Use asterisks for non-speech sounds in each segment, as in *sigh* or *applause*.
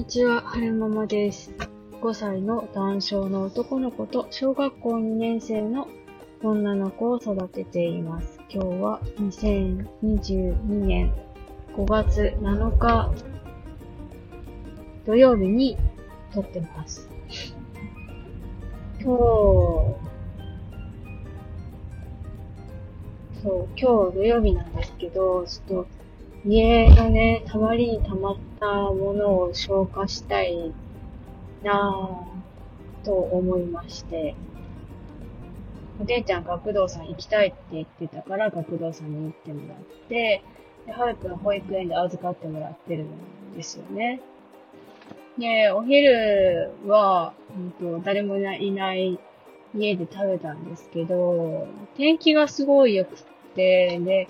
にちは、はるままです。5歳の男性の男の子と小学校2年生の女の子を育てています。今日は2022年5月7日土曜日に撮ってます。今日、そう、今日土曜日なんですけど、ちょっと家のね、たまりに溜まったものを消化したいなぁと思いまして、お姉ちゃん学童さん行きたいって言ってたから学童さんに行ってもらって、で、はるくん保育園で預かってもらってるんですよね。で、お昼は、うんと、誰もいない家で食べたんですけど、天気がすごい良くて、で、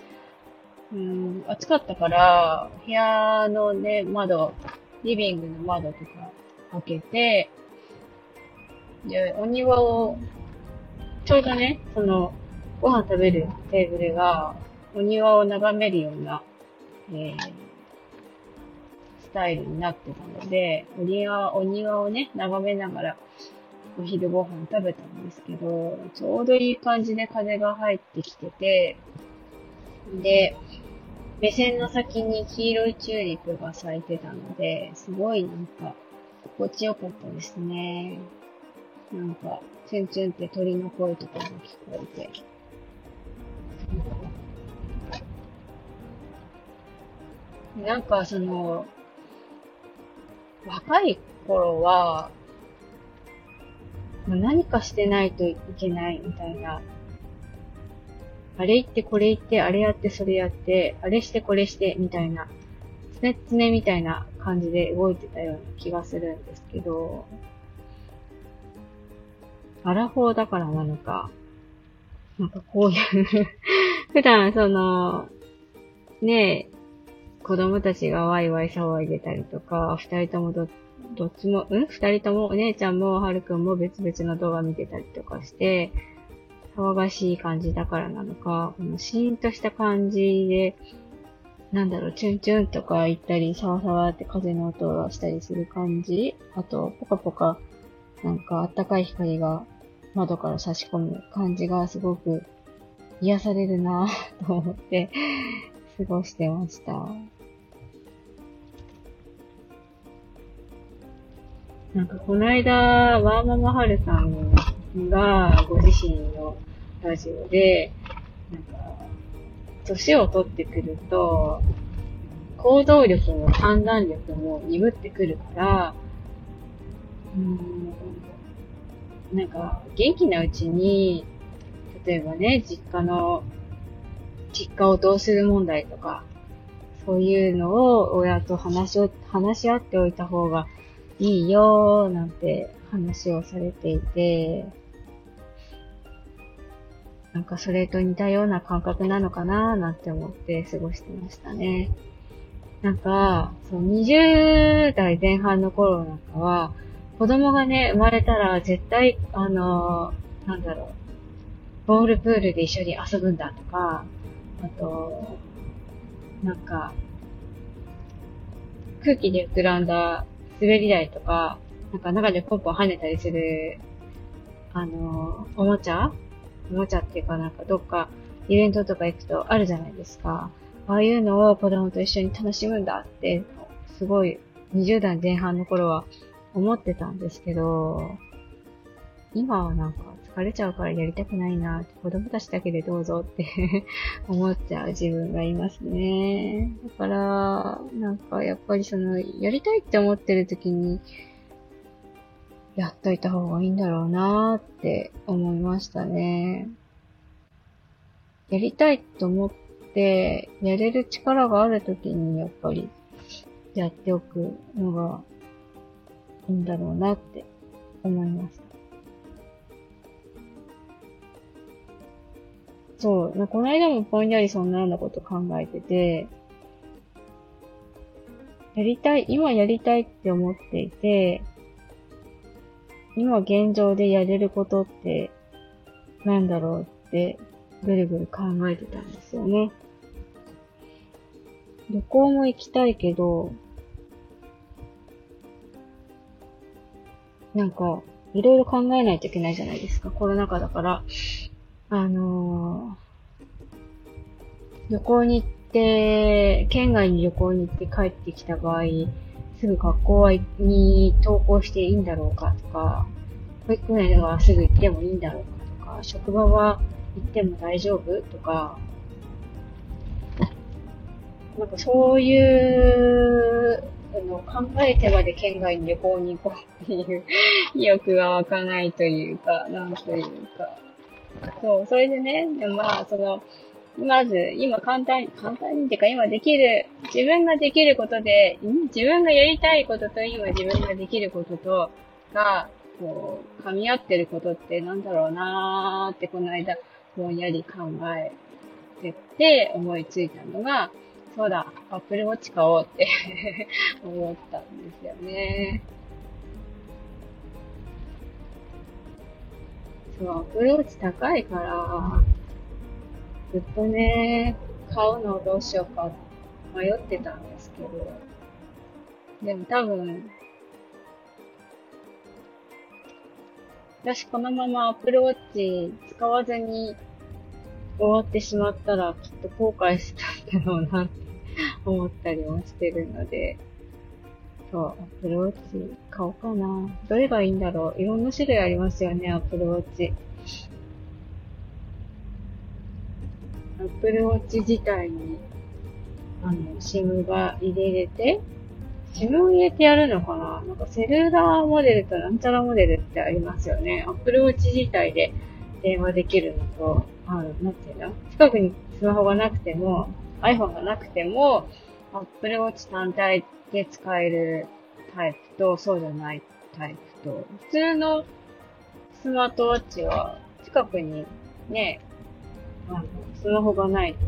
うん、暑かったから、部屋のね、窓、リビングの窓とか開けて、で、お庭を、ちょうどね、その、ご飯食べるテーブルが、お庭を眺めるような、えー、スタイルになってたので、お庭、お庭をね、眺めながら、お昼ご飯食べたんですけど、ちょうどいい感じで風が入ってきてて、で、目線の先に黄色いチューリップが咲いてたので、すごいなんか、心地よかったですね。なんか、チュンチュンって鳥の声とかも聞こえて。なんかその、若い頃は、何かしてないといけないみたいなあれ言ってこれ言って、あれやってそれやって、あれしてこれして、みたいな、つねつねみたいな感じで動いてたような気がするんですけど、アラフォーだからなのか、なんかこういう *laughs* 普段その、ねえ、子供たちがワイワイ騒いでたりとか、二人ともど、どっちも、ん？二人ともお姉ちゃんもはるくんも別々の動画見てたりとかして、騒がしい感じだからなのか、このシーンとした感じで、なんだろう、チュンチュンとか言ったり、サワサワって風の音がしたりする感じあと、ポカポカ、なんかあったかい光が窓から差し込む感じがすごく癒されるなぁ *laughs* と思って過ごしてました。なんかこの間、ワーママハルさんがご自身のラジオで、なんか、年を取ってくると、行動力も判断力も鈍ってくるから、うん、なんか、元気なうちに、例えばね、実家の、実家をどうする問題とか、そういうのを親と話を、話し合っておいた方がいいよなんて話をされていて、なんかそれと似たような感覚なのかなーなんて思って過ごしてましたね。なんか、そう20代前半の頃なんかは、子供がね、生まれたら絶対、あのーなんだろう、ボールプールで一緒に遊ぶんだとか、あと、なんか、空気で膨らんだ滑り台とか、なんか中でポンポン跳ねたりする、あのーおもちゃおもちゃっていうかなんかどっかイベントとか行くとあるじゃないですか。ああいうのを子供と一緒に楽しむんだって、すごい20代前半の頃は思ってたんですけど、今はなんか疲れちゃうからやりたくないなって、子供たちだけでどうぞって *laughs* 思っちゃう自分がいますね。だから、なんかやっぱりその、やりたいって思ってる時に、やっといた方がいいんだろうなーって思いましたね。やりたいと思って、やれる力がある時にやっぱりやっておくのがいいんだろうなって思いました。そう、この間もぼんやりそんなようなこと考えてて、やりたい、今やりたいって思っていて、今現状でやれることってなんだろうってぐるぐる考えてたんですよね。旅行も行きたいけど、なんか、いろいろ考えないといけないじゃないですか。コロナ禍だから。あのー、旅行に行って、県外に旅行に行って帰ってきた場合、すぐ学校に登校していいんだろうかとか、保育園はすぐ行ってもいいんだろうかとか、職場は行っても大丈夫とか、なんかそういうの考えてまで県外に旅行に行こうっていう *laughs* 意欲が湧かないというか、なんというか。そう、それでね、でまあ、その、まず、今簡単に、簡単にっていうか今できる、自分ができることで、自分がやりたいことと今自分ができることと、が、こう、噛み合ってることってなんだろうなーってこの間、ぼんやり考えてて思いついたのが、そうだ、アップルウォッチ買おうって思ったんですよね。そう、アップルウォッチ高いから、ずっとね、買うのをどうしようか迷ってたんですけど、でも多分、私このまま Apple Watch 使わずに終わってしまったらきっと後悔したんだろうなって思ったりもしてるので、そう、Apple Watch 買おうかな。どれがいいんだろう？いろんな種類ありますよね、Apple Watch。Apple Watch 自体に、あの、SIM が入れれて、SIM を入れてやるのかな？なんかセルラーモデルとなんちゃらモデルってありますよね。Apple Watch 自体で電話できるのと、あの、なんていうの？近くにスマホがなくても、iPhone がなくても、Apple Watch 単体で使えるタイプと、そうじゃないタイプと、普通のスマートウォッチは近くにね、あの、スマホがないと、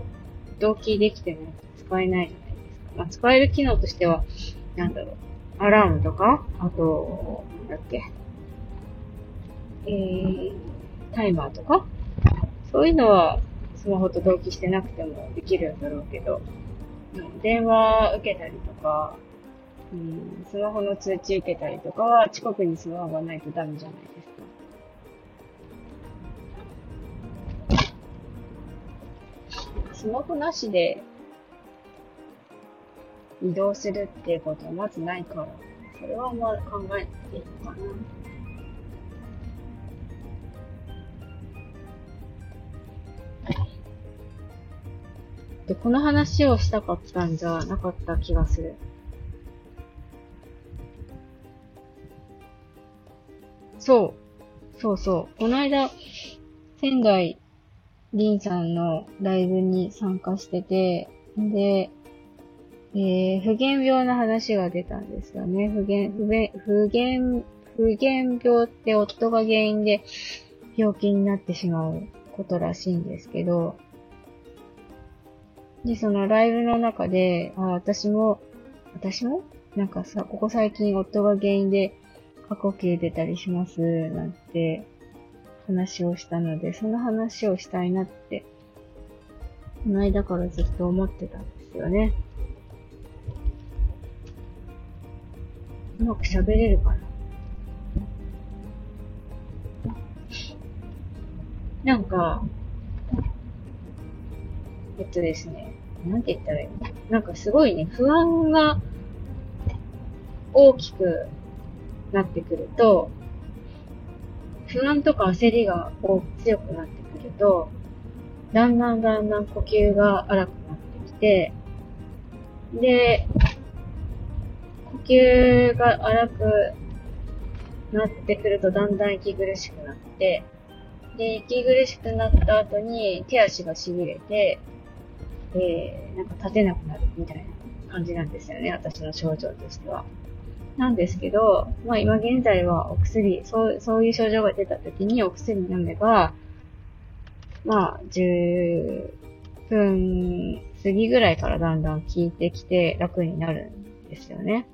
同期できてないと使えないじゃないですか。まあ、使える機能としては、なんだろう、アラームとか、あと、なんだっけ、えー、タイマーとか、そういうのはスマホと同期してなくてもできるんだろうけど、電話受けたりとか、うん、スマホの通知受けたりとかは近くにスマホがないとダメじゃないですか。スマホなしで移動するっていうことはまずないから、それはまあ考えていいかな。で、この話をしたかったんじゃなかった気がする。そう。そうそう。この間、仙台リンさんのライブに参加してて、で、えー、不原病の話が出たんですよね。不原、不原、不原、不原病って夫が原因で病気になってしまうことらしいんですけど、で、そのライブの中で、あ、私も、私も？なんかさ、ここ最近夫が原因で過呼吸出たりします、なんて話をしたので、その話をしたいなって、この間からずっと思ってたんですよね。うまく喋れるかななんか、えっとですね、なんて言ったらいいの？なんかすごいね、不安が大きくなってくると、不安とか焦りがこう強くなってくると、だんだんだんだん呼吸が荒くなってきて、で、呼吸が荒くなってくるとだんだん息苦しくなって、で、息苦しくなった後に手足が痺れて、えー、なんか立てなくなるみたいな感じなんですよね、私の症状としては。なんですけど、まあ今現在はお薬、そう、そういう症状が出た時にお薬飲めば、まあ10分過ぎぐらいからだんだん効いてきて楽になるんですよね。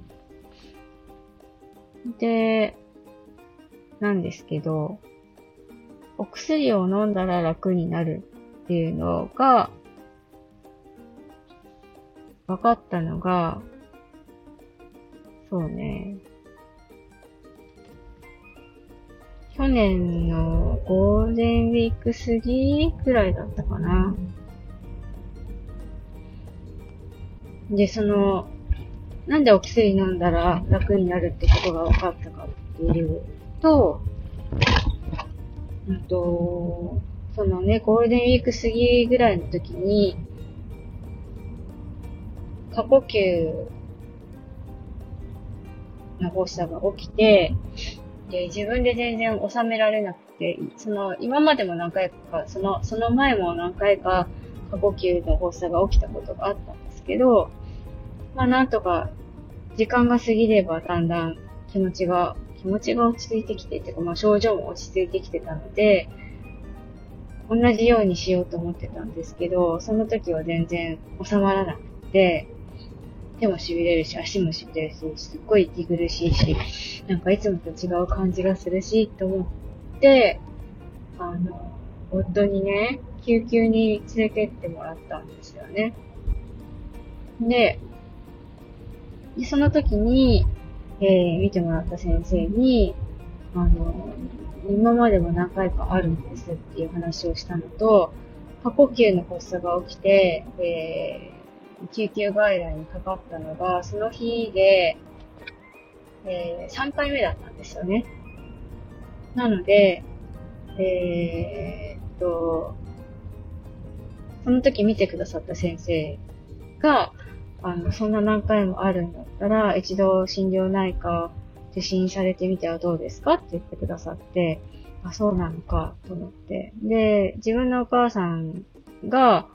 で、なんですけど、お薬を飲んだら楽になるっていうのが、分かったのが、そうね。去年のゴールデンウィーク過ぎくらいだったかな。で、その、なんでお薬飲んだら楽になるってことが分かったかっていうと、うんと、そのね、ゴールデンウィーク過ぎぐらいの時に、過呼吸の発作が起きて、で、自分で全然収められなくて、その、今までも何回か、その、その前も何回か過呼吸の発作が起きたことがあったんですけど、まあなんとか、時間が過ぎればだんだん気持ちが、気持ちが落ち着いてきて、てかまあ症状も落ち着いてきてたので、同じようにしようと思ってたんですけど、その時は全然収まらなくて、手も痺れるし、足も痺れるし、すっごい息苦しいし、なんかいつもと違う感じがするし、と思って、あの、夫にね、救急に連れてってもらったんですよね。で、その時に、えー、見てもらった先生に、あの、今までも何回かあるんですっていう話をしたのと、過呼吸の発作が起きて、えー、救急外来にかかったのが、その日で、えー、3回目だったんですよね。なので、えー、っと、その時見てくださった先生が、あの、そんな何回もあるんだったら、一度心療内科受診されてみてはどうですかって言ってくださって、あ、そうなのか、と思って。で、自分のお母さんが、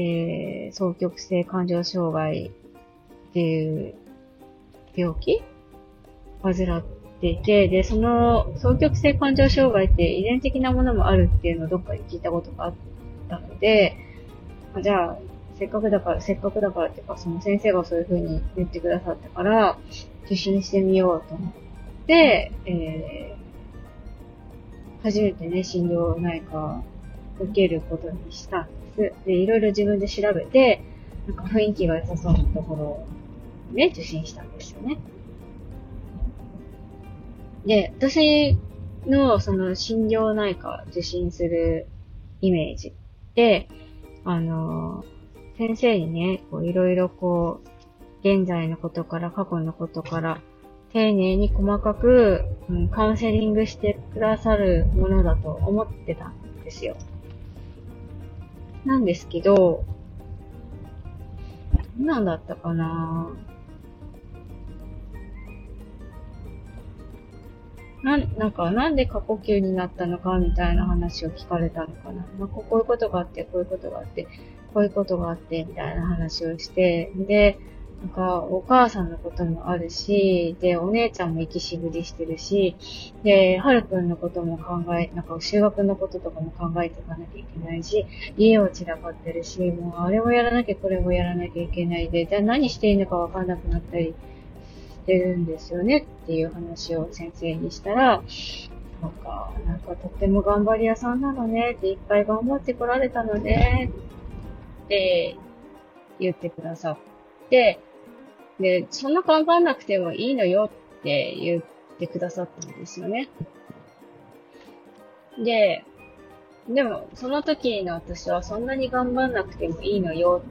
えー、双極性感情障害っていう病気？患っていて、で、その双極性感情障害って遺伝的なものもあるっていうのをどっかで聞いたことがあったので、じゃあ、せっかくだから、せっかくだからっていうか、その先生がそういう風に言ってくださったから、受診してみようと思って、えー、初めてね、心療内科を受けることにした。す。で、いろいろ自分で調べて、なんか雰囲気が良さそうなところをね、受診したんですよね。で、私のその心療内科受診するイメージって、あの先生にね、こういろいろこう、現在のことから過去のことから、丁寧に細かく、うん、カウンセリングしてくださるものだと思ってたんですよ。なんですけど、何だったかなな、なんか、なんで過呼吸になったのかみたいな話を聞かれたのかな。まあ、こういうことがあって、こういうことがあって、こういうことがあって、みたいな話をして、で、なんか、お母さんのこともあるし、で、お姉ちゃんも生きしぶりしてるし、で、はるくんのことも考え、なんか、修学のこととかも考えていかなきゃいけないし、家を散らかってるし、もう、あれもやらなきゃこれもやらなきゃいけないで、じゃあ何していいのかわかんなくなったりしてるんですよねっていう話を先生にしたら、なんか、なんかとっても頑張り屋さんなのねって、いっぱい頑張ってこられたのねって言ってくださって、で、そんな頑張んなくてもいいのよって言ってくださったんですよね。で、でも、その時の私はそんなに頑張んなくてもいいのよ。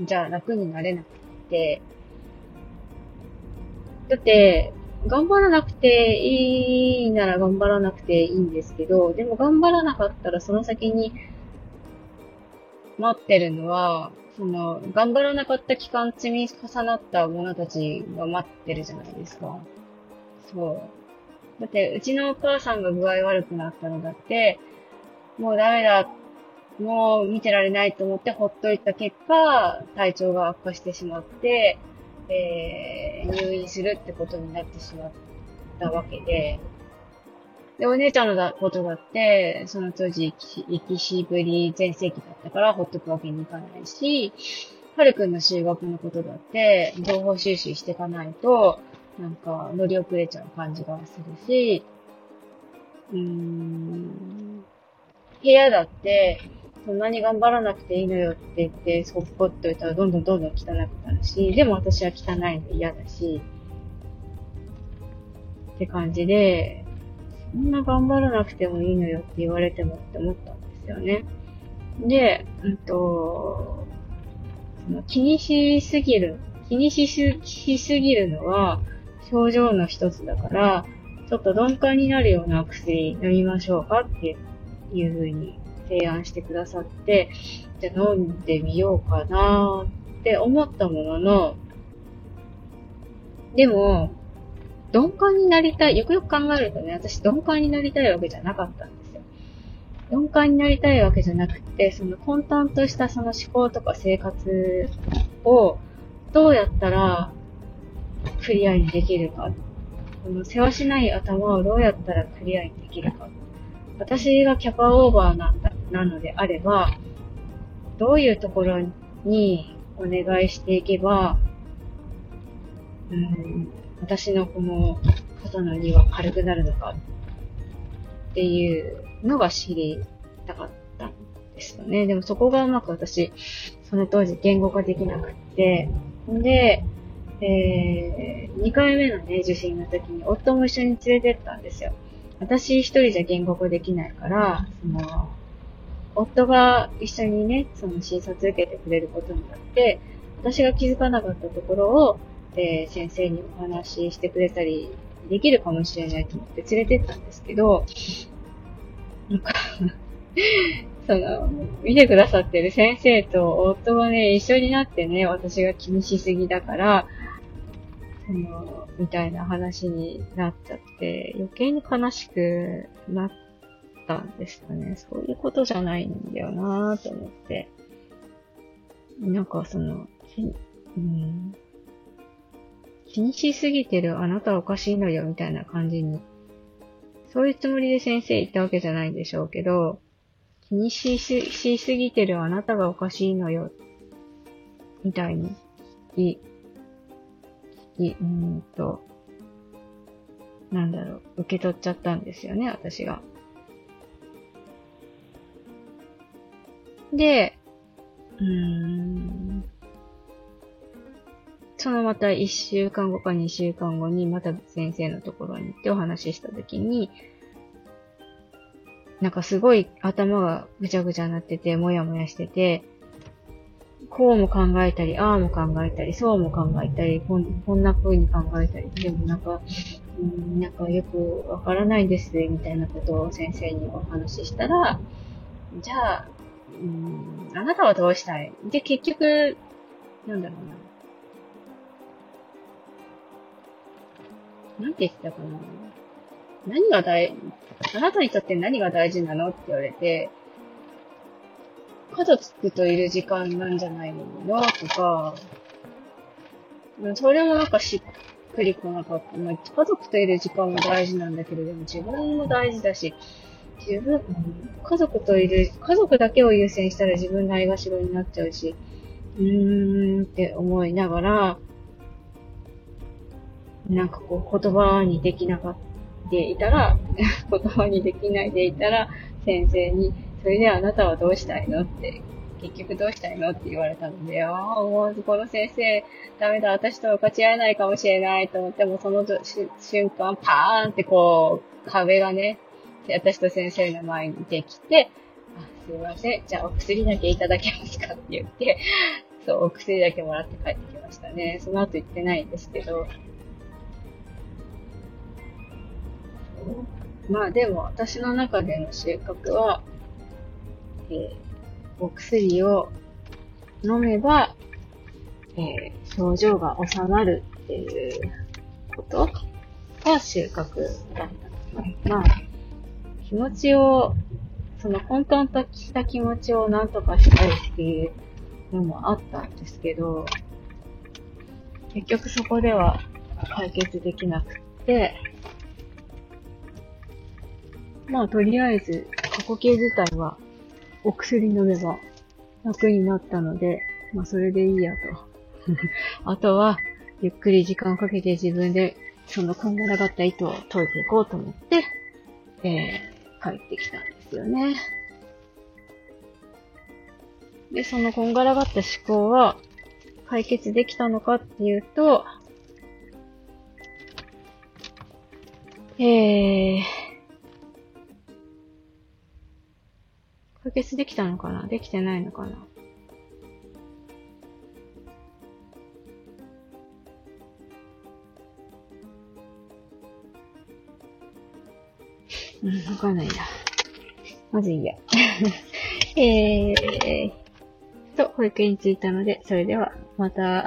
じゃあ楽になれなくて。だって、頑張らなくていいなら頑張らなくていいんですけど、でも頑張らなかったらその先に待ってるのは、その、頑張らなかった期間積み重なった者たちが待ってるじゃないですか。そう。だって、うちのお母さんが具合悪くなったのだって、もうダメだ、もう見てられないと思ってほっといた結果、体調が悪化してしまって、えー、入院するってことになってしまったわけで、で、お姉ちゃんのだことだって、その当時、生きしぶり全盛期だったからほっとくわけにいかないし、はるくんの修学のことだって、情報収集していかないと、なんか乗り遅れちゃう感じがするし、うーん、部屋だって、そんなに頑張らなくていいのよって言って、そっぽっといたらどんどんどんどん汚くなるし、でも私は汚いの嫌だし、って感じで、そんな頑張らなくてもいいのよって言われてもって思ったんですよね。で、うんと、その気にしすぎる、気にしすぎるのは症状の一つだから、ちょっと鈍感になるような薬飲みましょうかっていうふうに提案してくださって、じゃあ飲んでみようかなって思ったものの、でも、鈍感になりたい、よくよく考えるとね、私鈍感になりたいわけじゃなかったんですよ。鈍感になりたいわけじゃなくて、その混沌としたその思考とか生活をどうやったらクリアにできるか。この世話しない頭をどうやったらクリアにできるか。私がキャパオーバーなんだ、なのであれば、どういうところにお願いしていけば、私のこの肩の荷は軽くなるのかっていうのが知りたかったんですよね。でもそこがうまく私、その当時言語化できなくって、んで、えー、2回目のね、受診の時に夫も一緒に連れてったんですよ。私一人じゃ言語化できないから、その、夫が一緒にね、その診察受けてくれることになって、私が気づかなかったところを、えー、先生にお話ししてくれたりできるかもしれないと思って連れてったんですけど、なんかその、見てくださってる先生と夫がね、一緒になってね、私が気にしすぎだから、その、みたいな話になっちゃって、余計に悲しくなったんですよね。そういうことじゃないんだよなぁと思って。なんかその、うん、気にしすぎてるあなたおかしいのよみたいな感じに、そういうつもりで先生言ったわけじゃないんでしょうけど、気にしすしすぎてるあなたがおかしいのよ、みたいに、い、い、うんと、なんだろう、受け取っちゃったんですよね、私が。で、うーん、そのまた1週間後か2週間後にまた先生のところに行ってお話ししたときに、なんかすごい頭がぐちゃぐちゃになってて、もやもやしてて、こうも考えたり、ああも考えたり、そうも考えたり、こんこんな風に考えたり、でもなんか、うん、なんかよくわからないです、みたいなことを先生にお話ししたら、じゃあ、うん、あなたはどうしたい？で、結局、なんだろうな。なんて言ったかな。何が大、あなたにとって何が大事なのって言われて、家族といる時間なんじゃないのとか、それもなんかしっくりこなかった。まあ、家族といる時間も大事なんだけど、でも自分も大事だし、自分、家族といる、家族だけを優先したら自分ないがしろになっちゃうし、うーんって思いながら、なんかこう言葉にできなかっていたら、*laughs* 言葉にできないでいたら、先生に、それであなたはどうしたいの？って、結局どうしたいの？って言われたので、ああ、もうこの先生、ダメだ、私と分かち合えないかもしれないと思って、もその瞬間、パーンってこう、壁がね、私と先生の前にできて、あすいません、じゃあお薬だけいただけますか？って言って、そう、お薬だけもらって帰ってきましたね。その後行ってないんですけど、まあでも私の中での収穫は、えー、お薬を飲めば、えー、症状が収まるっていうことが収穫だった。まあ、気持ちを、その混沌とした気持ちを何とかしたいっていうのもあったんですけど、結局そこでは解決できなくって、まあ、とりあえず、過去形自体は、お薬飲めば楽になったので、まあ、それでいいやと。*laughs* あとは、ゆっくり時間をかけて自分で、そのこんがらがった糸を解いていこうと思って、えー、帰ってきたんですよね。で、そのこんがらがった思考は、解決できたのかっていうと、えー、解決できたのかな？できてないのかな？うん、わかんないや。まずいいや。*laughs* えー、と、保育園に着いたので、それでは、また。